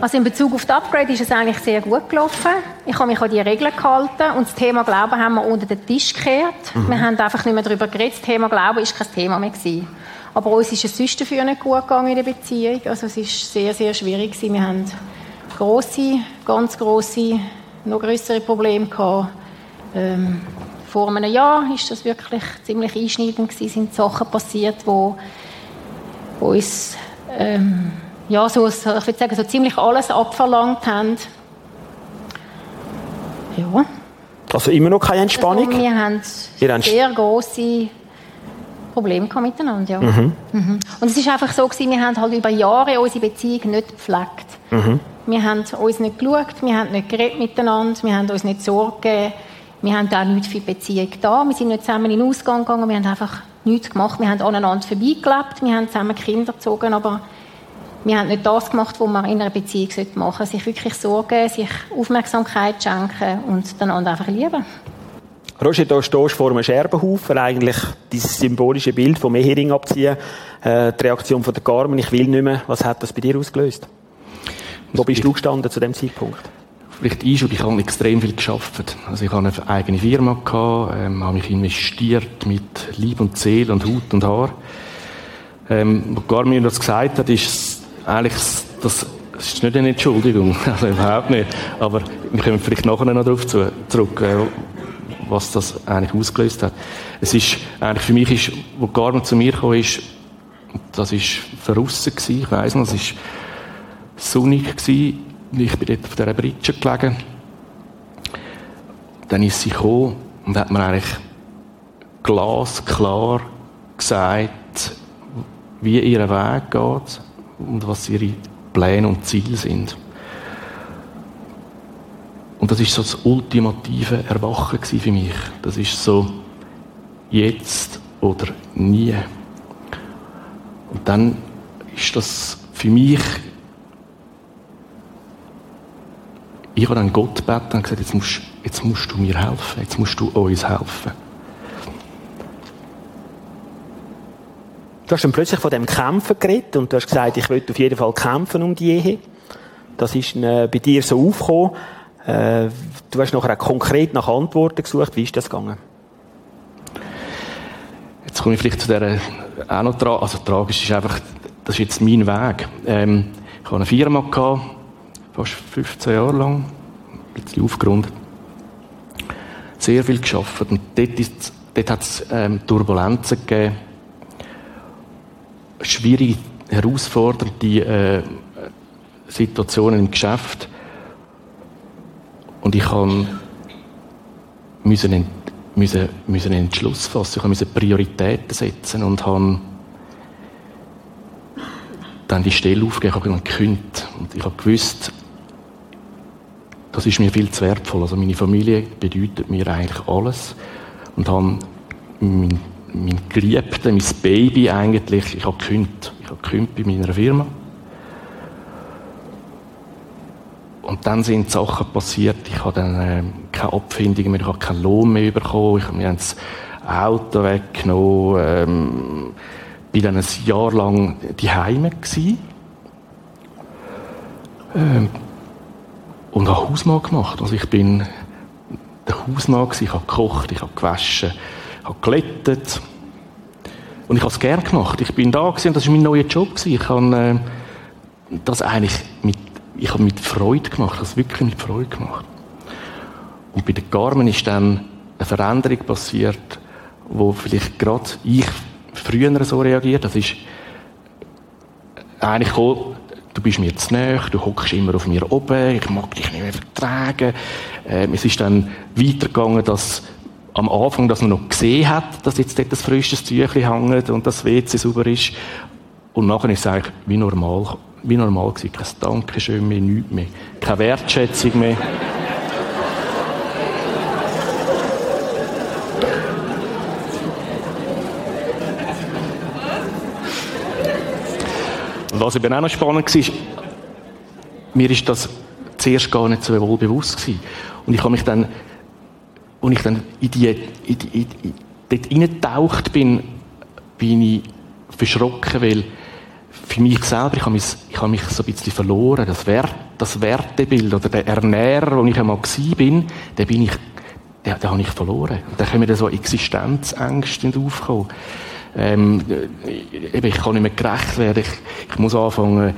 Also in Bezug auf das Upgrade ist es eigentlich sehr gut gelaufen. Ich habe mich an die Regeln gehalten und das Thema Glauben haben wir unter den Tisch gekehrt. Mhm. Wir haben einfach nicht mehr darüber geredet. Das Thema Glauben ist kein Thema mehr gewesen. Aber uns ist es sonst dafür nicht gut gegangen in der Beziehung. Also es ist sehr, sehr schwierig gewesen. Wir haben große, ganz große, noch größere Probleme gehabt. Ähm, vor einem Jahr ist das wirklich ziemlich einschneidend gewesen. Sind Sachen passiert, wo, wo uns ähm, ja, so, ich würde sagen, so ziemlich alles abverlangt haben. Ja. Also immer noch keine Entspannung? Also wir haben sehr große Probleme miteinander, ja. Mhm. Mhm. Und es ist einfach so gewesen, wir haben halt über Jahre unsere Beziehung nicht gepflegt. Mhm. Wir haben uns nicht geschaut, wir haben nicht geredet miteinander, wir haben uns nicht Sorge gegeben, wir haben auch nichts für die Beziehung da, wir sind nicht zusammen in den Ausgang gegangen, wir haben einfach nichts gemacht, wir haben aneinander vorbeigelebt, wir haben zusammen Kinder gezogen, aber wir haben nicht das gemacht, was man in einer Beziehung machen sollte. Sich wirklich sorgen, sich Aufmerksamkeit schenken und dann einfach lieben. Roger, da stehst du vor einem Scherbenhaufen, eigentlich dieses symbolische Bild vom Ehering abziehen, äh, die Reaktion von der Carmen, ich will nicht mehr. Was hat das bei dir ausgelöst? Wo bist du gestanden zu dem Zeitpunkt? Vielleicht Einschub, ich habe extrem viel geschafft. Also ich habe eine eigene Firma gehabt, ähm, habe mich investiert mit Lieb und Seele und Hut und Haar. Ähm, wo Carmen das gesagt hat, ist eigentlich, das, das ist nicht eine Entschuldigung, <laughs> also überhaupt nicht. Aber wir kommen vielleicht nachher noch darauf zurück, äh, was das eigentlich ausgelöst hat. Es ist, eigentlich für mich ist, wo Carmen zu mir kam, ist, das ist verrissen ich weiss noch, es ist sonnig gewesen, ich bin dort auf dieser Britsche gelegen. Dann ist sie gekommen und hat mir eigentlich glasklar gesagt, wie ihr Weg geht und was ihre Pläne und Ziele sind. Und das ist so das ultimative Erwachen für mich. Das ist so jetzt oder nie. Und dann ist das für mich ich habe dann Gott gebeten und gesagt, jetzt musst, jetzt musst du mir helfen, jetzt musst du uns helfen. Du hast dann plötzlich von dem Kämpfen geredet und du hast gesagt, ich will auf jeden Fall kämpfen um die Ehe. Das ist äh, bei dir so aufgekommen. Äh, du hast nachher auch konkret nach Antworten gesucht. Wie ist das gegangen? Jetzt komme ich vielleicht zu der auch noch tra also tragisch ist einfach, das ist jetzt mein Weg. Ähm, ich hatte eine Firma gehabt, fast 15 Jahre lang, ein bisschen aufgerundet. Sehr viel geschafft und dort, dort hat es ähm, Turbulenzen gegeben schwierige, herausfordernde äh, Situationen im Geschäft. Und ich kann müssen, müssen, müssen einen Entschluss fassen. Ich musste Prioritäten setzen und habe dann die Stelle aufgegeben, ich habe dann gekündigt. Und ich habe gewusst, das ist mir viel zu wertvoll. Also meine Familie bedeutet mir eigentlich alles. Und habe mein mein Geliebter, mein Baby eigentlich, ich habe gekündigt. Ich habe gekündigt bei meiner Firma. Und dann sind Sachen passiert. Ich habe dann äh, keine Abfindung mehr, ich habe keinen Lohn mehr bekommen. Ich habe mir das Auto weggenommen. Ähm, bin dann ein Jahr lang die Heime ähm, und habe Hausmann gemacht. Also ich bin der Hausmann gewesen. Ich habe gekocht, ich habe gewaschen, habe gelettet. Und ich habe es gerne gemacht. Ich bin da gewesen, das war mein neuer Job. Gewesen. Ich habe äh, das eigentlich mit, ich habe mit Freude gemacht. Ich es wirklich mit Freude gemacht. Und bei den Carmen ist dann eine Veränderung passiert, wo vielleicht gerade ich früher so reagiert. Das ist eigentlich auch, du bist mir zu nahe, du hockst immer auf mir oben, ich mag dich nicht mehr vertragen. Ähm, es ist dann weitergegangen, dass am Anfang, dass man noch gesehen hat, dass jetzt dort das frisches Tüchlein hängt und das WC sauber ist. Und nachher ist es eigentlich wie normal, wie normal gewesen. Kein Dankeschön mehr, nichts mehr. Keine Wertschätzung mehr. Was eben auch noch spannend war, mir ist das zuerst gar nicht so wohl bewusst gewesen. Und ich habe mich dann als ich dann in die, in die, in die, dort reingetaucht bin, bin ich verschrocken, weil für mich selber, ich habe mich, ich habe mich so ein bisschen verloren. Das, Wert, das Wertebild oder der Ernährer, wo ich einmal bin, den bin ich, den, den habe ich verloren. Und dann kommen da so Existenzängste aufkommen. Ähm, eben, ich kann nicht mehr gerecht werden. Ich, ich muss anfangen,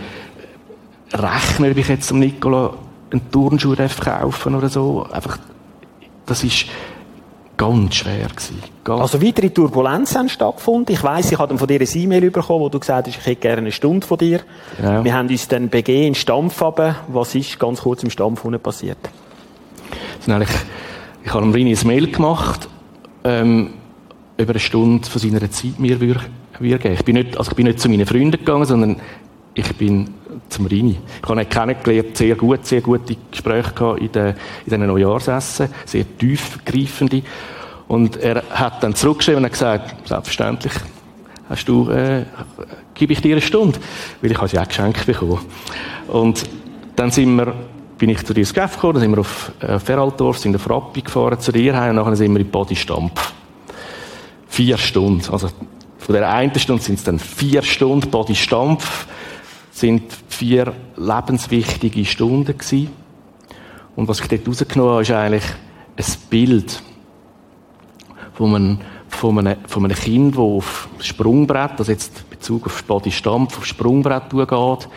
rechnen, ob ich jetzt dem Nikola einen Turnschuh kaufen oder so. Einfach, das ist, ganz schwer gewesen. Ganz also weitere Turbulenzen haben stattgefunden. Ich weiss, ich habe von dir ein E-Mail bekommen, wo du gesagt hast, ich hätte gerne eine Stunde von dir. Genau. Wir haben uns dann begeben in Stampf runter. Was ist ganz kurz im Stampf unten passiert? ich habe Rini ein Mail gemacht, ähm, über eine Stunde von seiner Zeit mir würde, würde Ich bin nicht, also ich bin nicht zu meinen Freunden gegangen, sondern ich bin zum Rini. Ich habe ihn kennengelernt, sehr gut, sehr gute Gespräche gehabt in den Neujahrsessen, sehr tiefgreifende. Und er hat dann zurückgeschrieben und gesagt, selbstverständlich, hast du, äh, gebe ich dir eine Stunde, weil ich habe sie auch geschenkt bekommen. Und dann sind wir, bin ich zu dir ins Geschäft gekommen, dann sind wir auf äh, Feraldorf, sind auf Rappi gefahren zu dir und nachher sind wir in Bodystampf. Vier Stunden. Also von der einen Stunde sind es dann vier Stunden Bodystampf sind vier lebenswichtige Stunden gewesen. Und was ich dort rausgenommen habe, ist eigentlich ein Bild von einem, von einem, von einem Kind, das auf das Sprungbrett, also jetzt Bezug auf Body Stampf, auf das Sprungbrett geht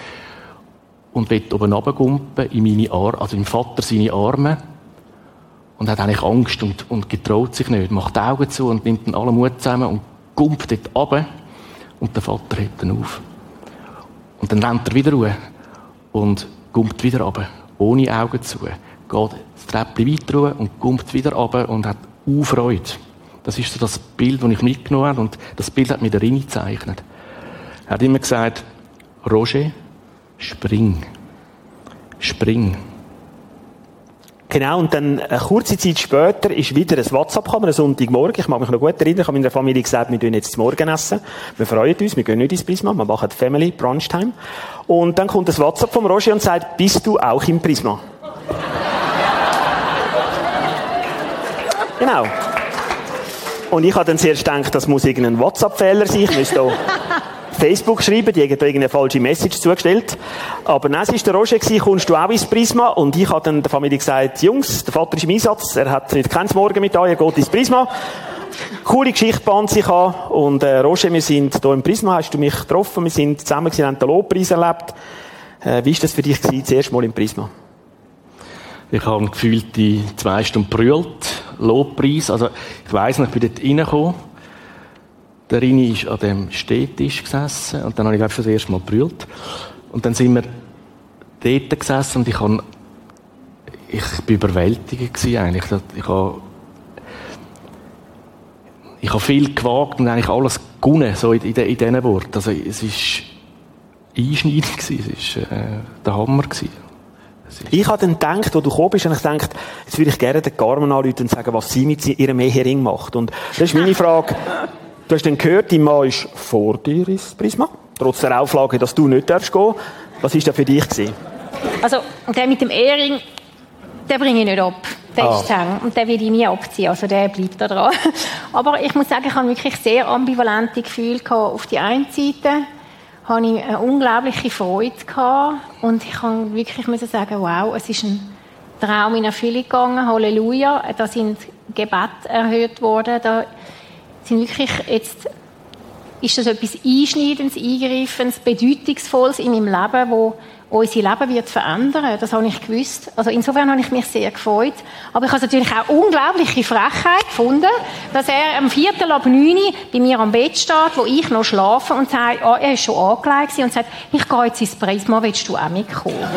und will oben runtergumpen in meine Arme, also im Vater seine Arme und hat eigentlich Angst und, und getraut sich nicht, macht die Augen zu und nimmt dann alle Mut zusammen und gumpt dort runter und der Vater hebt dann auf. Und dann rennt er wieder ruhe und kommt wieder runter, ohne Augen zu. Geht das Treppchen weiter ruhe und kommt wieder runter und hat Freude. Das ist so das Bild, das ich mitgenommen habe und das Bild hat mir der Rini gezeichnet. Er hat immer gesagt, Roger, spring. Spring. Genau, und dann eine kurze Zeit später ist wieder ein WhatsApp gekommen, ein Sonntagmorgen. Ich mag mich noch gut erinnern, ich habe meiner Familie gesagt, wir gehen jetzt zum Morgen essen. Wir freuen uns, wir gehen nicht ins Prisma, wir machen Family Brunch Time. Und dann kommt ein WhatsApp vom Roger und sagt, bist du auch im Prisma? <laughs> genau. Und ich habe dann zuerst gedacht, das muss irgendein WhatsApp-Fehler sein. Ich müsste Facebook schreiben, die haben irgendeine falsche Message zugestellt. Aber nein, es war der Roger, gewesen, kommst du auch ins Prisma? Und ich habe dann der Familie gesagt, Jungs, der Vater ist im Einsatz, er hat nicht kein Morgen mit euch, er geht ins Prisma. Coole Geschichte bahnt sich an. Und äh, Roger, wir sind hier im Prisma, hast du mich getroffen, wir sind zusammen gewesen, haben den Lobpreis erlebt. Äh, wie war das für dich gewesen, das erste Mal im Prisma? Ich habe gefühlt die zwei Stunden brüllt, Lobpreis. Also, ich weiss noch, ich bin dort reingekommen der Rini ist an dem Stehtisch gesessen und dann habe ich glaube das erste Mal gebrüllt. Und dann sind wir dort gesessen und ich habe ich bin überwältigt gewesen eigentlich. Ich habe ich habe viel gewagt und eigentlich alles gewonnen, so in, in, in diesen Worten. Also es ist einschneidend gewesen, es ist äh, der Hammer gewesen. Ich habe dann gedacht, wo du gekommen bist, und ich gedacht, jetzt würde ich gerne den Carmen anrufen und sagen, was sie mit ihrem Ehering macht. Und das ist meine Frage. Du hast dann gehört, dein Mann ist vor dir ins Prisma. Trotz der Auflage, dass du nicht darfst gehen. Was war das für dich? Gewesen? Also, der mit dem Ehering, den bringe ich nicht ab. Der ah. Und den will ich nie abziehen. Also, der bleibt da dran. <laughs> Aber ich muss sagen, ich habe wirklich sehr ambivalente Gefühle gehabt. Auf die einen Seite hatte ich eine unglaubliche Freude gehabt. Und ich kann wirklich müssen sagen, wow, es ist ein Traum in Erfüllung gegangen. Halleluja. Da sind Gebete erhöht worden. Da sind wirklich jetzt, ist das etwas Einschneidendes, Eingreifendes, Bedeutungsvolles in meinem Leben, wo unser Leben wird verändern. Das habe ich gewusst. Also insofern habe ich mich sehr gefreut. Aber ich habe natürlich auch unglaubliche Frechheit gefunden, dass er am Viertel ab 9 bei mir am Bett steht, wo ich noch schlafe und sagt, oh, er ist schon angelegt und sagt, ich gehe jetzt ins Prisma, willst du auch mitkommen? <laughs>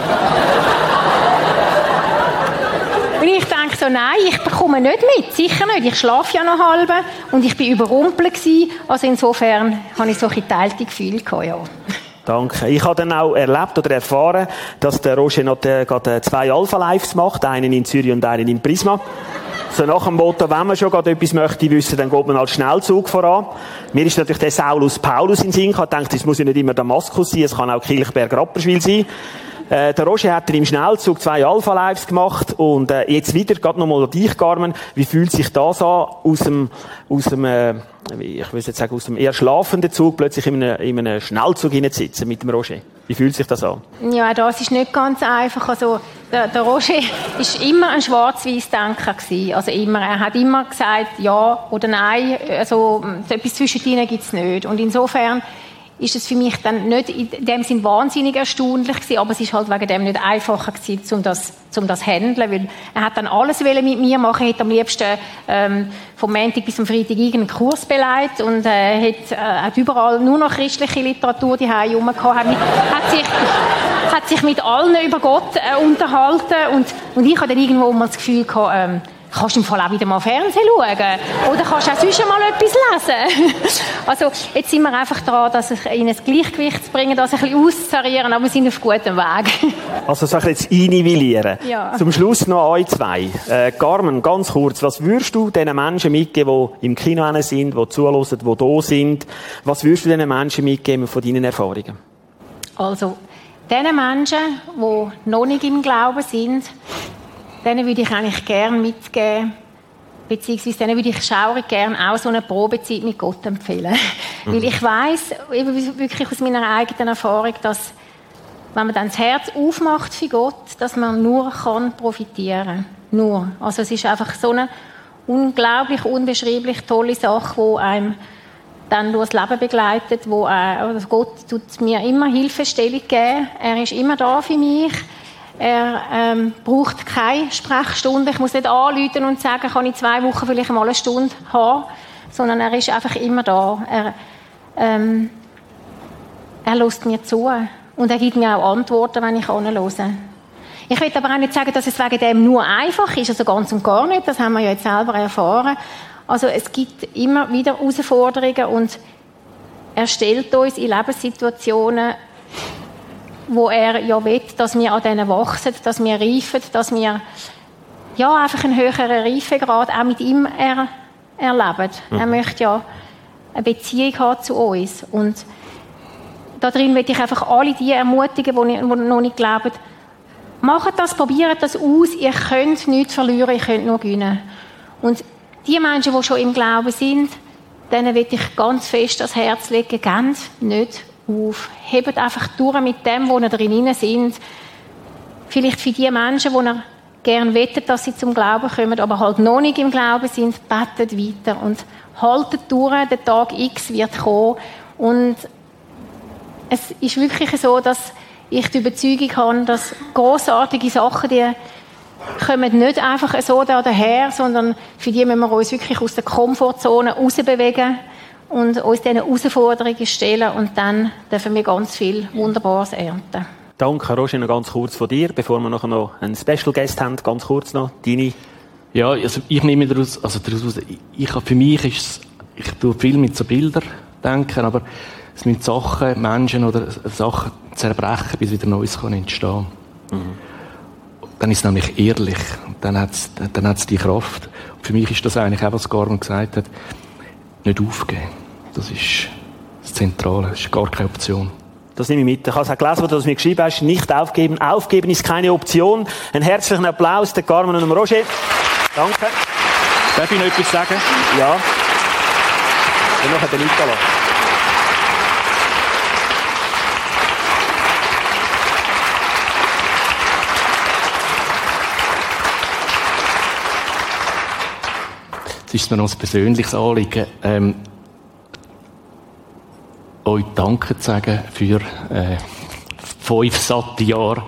Und ich denke so, nein, ich bekomme nicht mit, sicher nicht. Ich schlafe ja noch halb und ich bin überrumpelt gewesen. Also insofern habe ich so ein geteilte Gefühle gehabt, ja. Danke. Ich habe dann auch erlebt oder erfahren, dass der Roger noch gerade zwei Alpha-Lives macht, einen in Zürich und einen in Prisma. So nach dem Motto, wenn man schon gerade etwas möchte wissen, dann geht man als Schnellzug voran. Mir ist natürlich der Saulus Paulus in Sinn. Ich dachte, es muss ja nicht immer Damaskus sein, es kann auch Kirchberg-Rapperswil sein. Äh, der Roger hat im Schnellzug zwei Alpha-Lives gemacht und äh, jetzt wieder, gerade nochmal dich, Carmen, wie fühlt sich das an, aus dem, aus dem äh, ich will jetzt sagen, aus dem eher schlafenden Zug plötzlich in einem, in Schnellzug sitzen mit dem Roger? Wie fühlt sich das an? Ja, das ist nicht ganz einfach. Also, der, der Roger ist immer ein Schwarz-Weiß-Denker gewesen. Also immer. Er hat immer gesagt, ja oder nein. Also, etwas zwischen gibt es nicht. Und insofern ist es für mich dann nicht in dem Sinn wahnsinnig erstaunlich gewesen, aber es ist halt wegen dem nicht einfacher gewesen, um das, um das handeln, weil er hat dann alles mit mir machen, hätte am liebsten ähm, vom Montag bis zum Freitag irgendeinen Kurs beleidigt und äh, hat, äh, hat überall nur noch christliche Literatur die hat, hat sich hat sich mit allen über Gott äh, unterhalten und, und ich hatte dann irgendwo mal das Gefühl gehabt, ähm, kannst du im Fall auch wieder mal Fernsehen schauen. Oder kannst du auch sonst mal etwas lesen. <laughs> also, jetzt sind wir einfach dran, das in ein Gleichgewicht zu bringen, das ein bisschen auszutarieren, aber wir sind auf gutem Weg. <laughs> also, sag ich jetzt einnivellieren. Ja. Zum Schluss noch euch zwei. Äh, Carmen, ganz kurz, was würdest du diesen Menschen mitgeben, die im Kino sind, die zuhören, die da sind? Was würdest du diesen Menschen mitgeben von deinen Erfahrungen? Also, diesen Menschen, die noch nicht im Glauben sind, denen würde ich eigentlich gerne mitgeben, beziehungsweise denen würde ich schaurig gerne auch so eine Probezeit mit Gott empfehlen. Mhm. Weil ich weiß wirklich aus meiner eigenen Erfahrung, dass wenn man dann das Herz aufmacht für Gott, dass man nur kann profitieren. Nur. Also es ist einfach so eine unglaublich, unbeschreiblich tolle Sache, wo einem dann durchs Leben begleitet, wo äh, Gott tut mir immer Hilfestellung geben. Er ist immer da für mich. Er ähm, braucht keine Sprechstunde. Ich muss nicht anrufen und sagen, kann ich zwei Wochen vielleicht mal eine Stunde haben, sondern er ist einfach immer da. Er, ähm, er lässt mir zu und er gibt mir auch Antworten, wenn ich anhöre. Ich will aber auch nicht sagen, dass es wegen dem nur einfach ist, also ganz und gar nicht. Das haben wir ja jetzt selber erfahren. Also es gibt immer wieder Herausforderungen und er stellt uns in Lebenssituationen wo er ja will, dass wir an denen wachsen, dass wir reifen, dass wir ja, einfach einen höheren Reifegrad auch mit ihm er, erleben. Mhm. Er möchte ja eine Beziehung haben zu uns. Und darin will ich einfach alle die ermutigen, die, noch nicht glauben, macht das, probiert das aus, ihr könnt nichts verlieren, ihr könnt nur gewinnen. Und die Menschen, die schon im Glauben sind, denen will ich ganz fest das Herz legen, ganz nicht auf. Hebt einfach durch mit dem, wo ihr drin sind. Vielleicht für die Menschen, die ihr gerne wettet, dass sie zum Glauben kommen, aber halt noch nicht im Glauben sind, betet weiter und haltet durch, der Tag X wird kommen. Und es ist wirklich so, dass ich die Überzeugung habe, dass großartige Sachen, die kommen nicht einfach so daher, sondern für die müssen wir uns wirklich aus der Komfortzone rausbewegen und uns diesen Herausforderungen stellen und dann dürfen wir ganz viel Wunderbares ernten. Danke, Roger, noch ganz kurz von dir, bevor wir noch einen Special Guest haben, ganz kurz noch, deine. Ja, also ich nehme daraus, also daraus, ich, für mich ist es, ich tue viel mit so Bildern denken, aber es müssen Sachen, Menschen oder Sachen zerbrechen, bis wieder Neues kann entstehen. Mhm. Dann ist es nämlich ehrlich, dann hat es dann hat's die Kraft. Und für mich ist das eigentlich auch, was Garman gesagt hat, nicht aufgeben. Das ist das Zentrale, das ist gar keine Option. Das nehme ich mit. Ich habe es auch gelesen, was du mir geschrieben hast. Nicht aufgeben. Aufgeben ist keine Option. Einen herzlichen Applaus der Carmen und dem Roger. Danke. Darf ich noch etwas sagen? Ja. Und noch den Nicola. Es ist mir noch ein persönliches Anliegen. Ähm, euch Danke zu sagen für äh, fünf satte Jahre.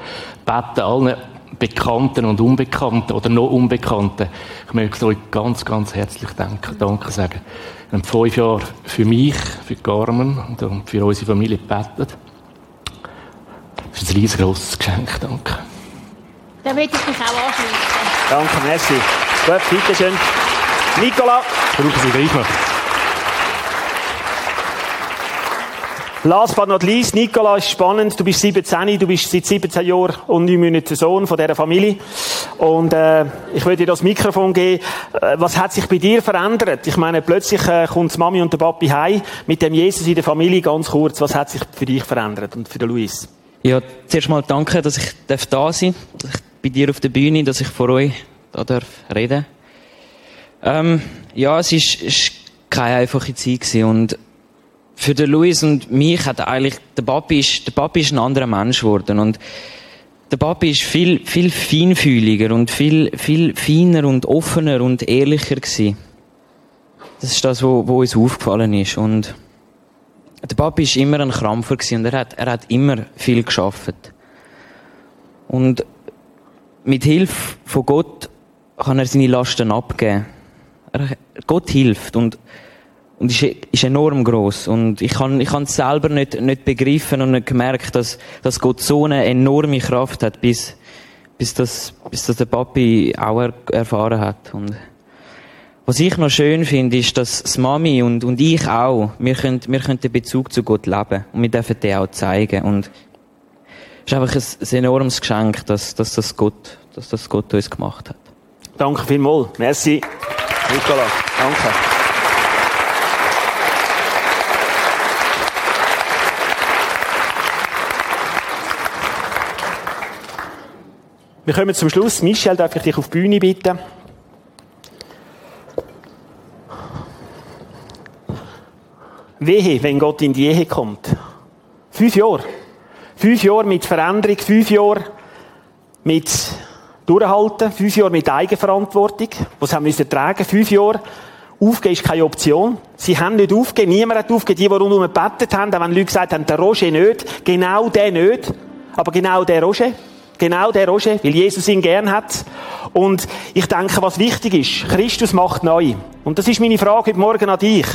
Beten allen Bekannten und Unbekannten oder noch Unbekannten. Ich möchte euch ganz, ganz herzlich danke, danke sagen. Wir haben fünf Jahre für mich, für Carmen und für unsere Familie gebetet. Das ist ein riesengroßes Geschenk. Danke. Da möchte ich mich auch anschließen. Danke, merci. Gut, bitteschön. Nicola. Brauchen Sie gleich noch. Last but not least, Nicola, ist spannend. Du bist 17, du bist seit 17 Jahren und 9 Monaten Sohn von dieser Familie. Und äh, ich würde dir das Mikrofon geben. Äh, was hat sich bei dir verändert? Ich meine, plötzlich äh, kommt Mami und der Papi heim mit dem Jesus in der Familie. Ganz kurz, was hat sich für dich verändert und für den Luis? Ja, zuerst mal danke, dass ich da sein darf, dass ich bei dir auf der Bühne, dass ich vor euch da darf reden. Ähm, ja, es ist keine einfache Zeit und für den Luis und mich hat eigentlich, der Papi ist, der Papi ist ein anderer Mensch geworden und der Papi ist viel, viel feinfühliger und viel, viel feiner und offener und ehrlicher gewesen. Das ist das, wo, wo uns aufgefallen ist und der Papi ist immer ein Krampfer gewesen und er hat, er hat immer viel geschafft. Und mit Hilfe von Gott kann er seine Lasten abgeben. Er, Gott hilft und und ist, ist enorm groß und ich kann ich kann es selber nicht nicht begreifen und nicht gemerkt, dass dass Gott so eine enorme Kraft hat, bis bis das bis das der Papi auch er, erfahren hat und was ich noch schön finde, ist, dass das Mami und, und ich auch, wir können, wir können den Bezug zu Gott leben. Und wir dürfen den auch zeigen. Und es ist einfach ein, ein enormes Geschenk, dass, dass, das Gott, dass das Gott uns gemacht hat. Danke vielmals. Merci. Nicola. Danke. Wir kommen zum Schluss. Michel, darf ich dich auf die Bühne bitten? Wehe, wenn Gott in die Ehe kommt. Fünf Jahre. Fünf Jahre mit Veränderung, fünf Jahre mit Durchhalten, fünf Jahre mit Eigenverantwortung, was haben müssen tragen, fünf Jahre. Aufgeben ist keine Option. Sie haben nicht aufgegeben, niemand hat aufgegeben, die, die rundherum gebetet haben, auch wenn Leute gesagt haben, der Roger nicht, genau der nicht, aber genau der Roger. Genau der Roger, weil Jesus ihn gern hat. Und ich denke, was wichtig ist, Christus macht neu. Und das ist meine Frage heute Morgen an dich.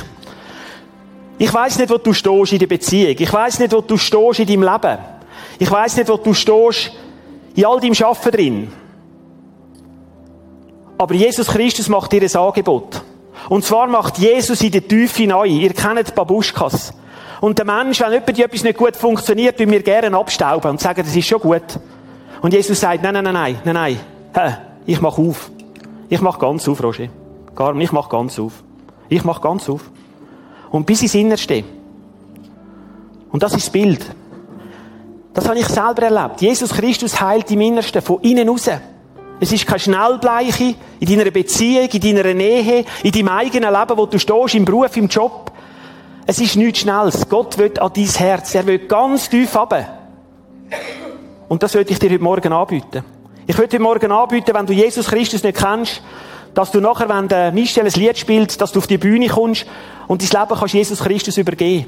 Ich weiß nicht, wo du stehst in der Beziehung. Ich weiß nicht, wo du stehst in deinem Leben. Ich weiß nicht, wo du stehst in all deinem Schaffen drin. Aber Jesus Christus macht dir ein Angebot. Und zwar macht Jesus in der Tiefe neu. Ihr kennt Babuschkas. Und der Mensch, wenn etwas nicht gut funktioniert, will mir gerne abstauben und sagen, das ist schon gut. Und Jesus sagt, nein, nein, nein, nein, nein, nein, ich mach auf. Ich mach ganz auf, Roger. Gar ich mach ganz auf. Ich mach ganz auf. Und bis ins Innerste. Und das ist das Bild. Das habe ich selber erlebt. Jesus Christus heilt im Innersten, von innen raus. Es ist keine Schnellbleiche in deiner Beziehung, in deiner Nähe, in deinem eigenen Leben, wo du stehst, im Beruf, im Job. Es ist nichts Schnelles. Gott will an dein Herz. Er will ganz tief runter. Und das würde ich dir heute Morgen anbieten. Ich würde dir morgen anbieten, wenn du Jesus Christus nicht kennst, dass du nachher, wenn der Michel ein Lied spielt, dass du auf die Bühne kommst und dein Leben kannst Jesus Christus übergeben.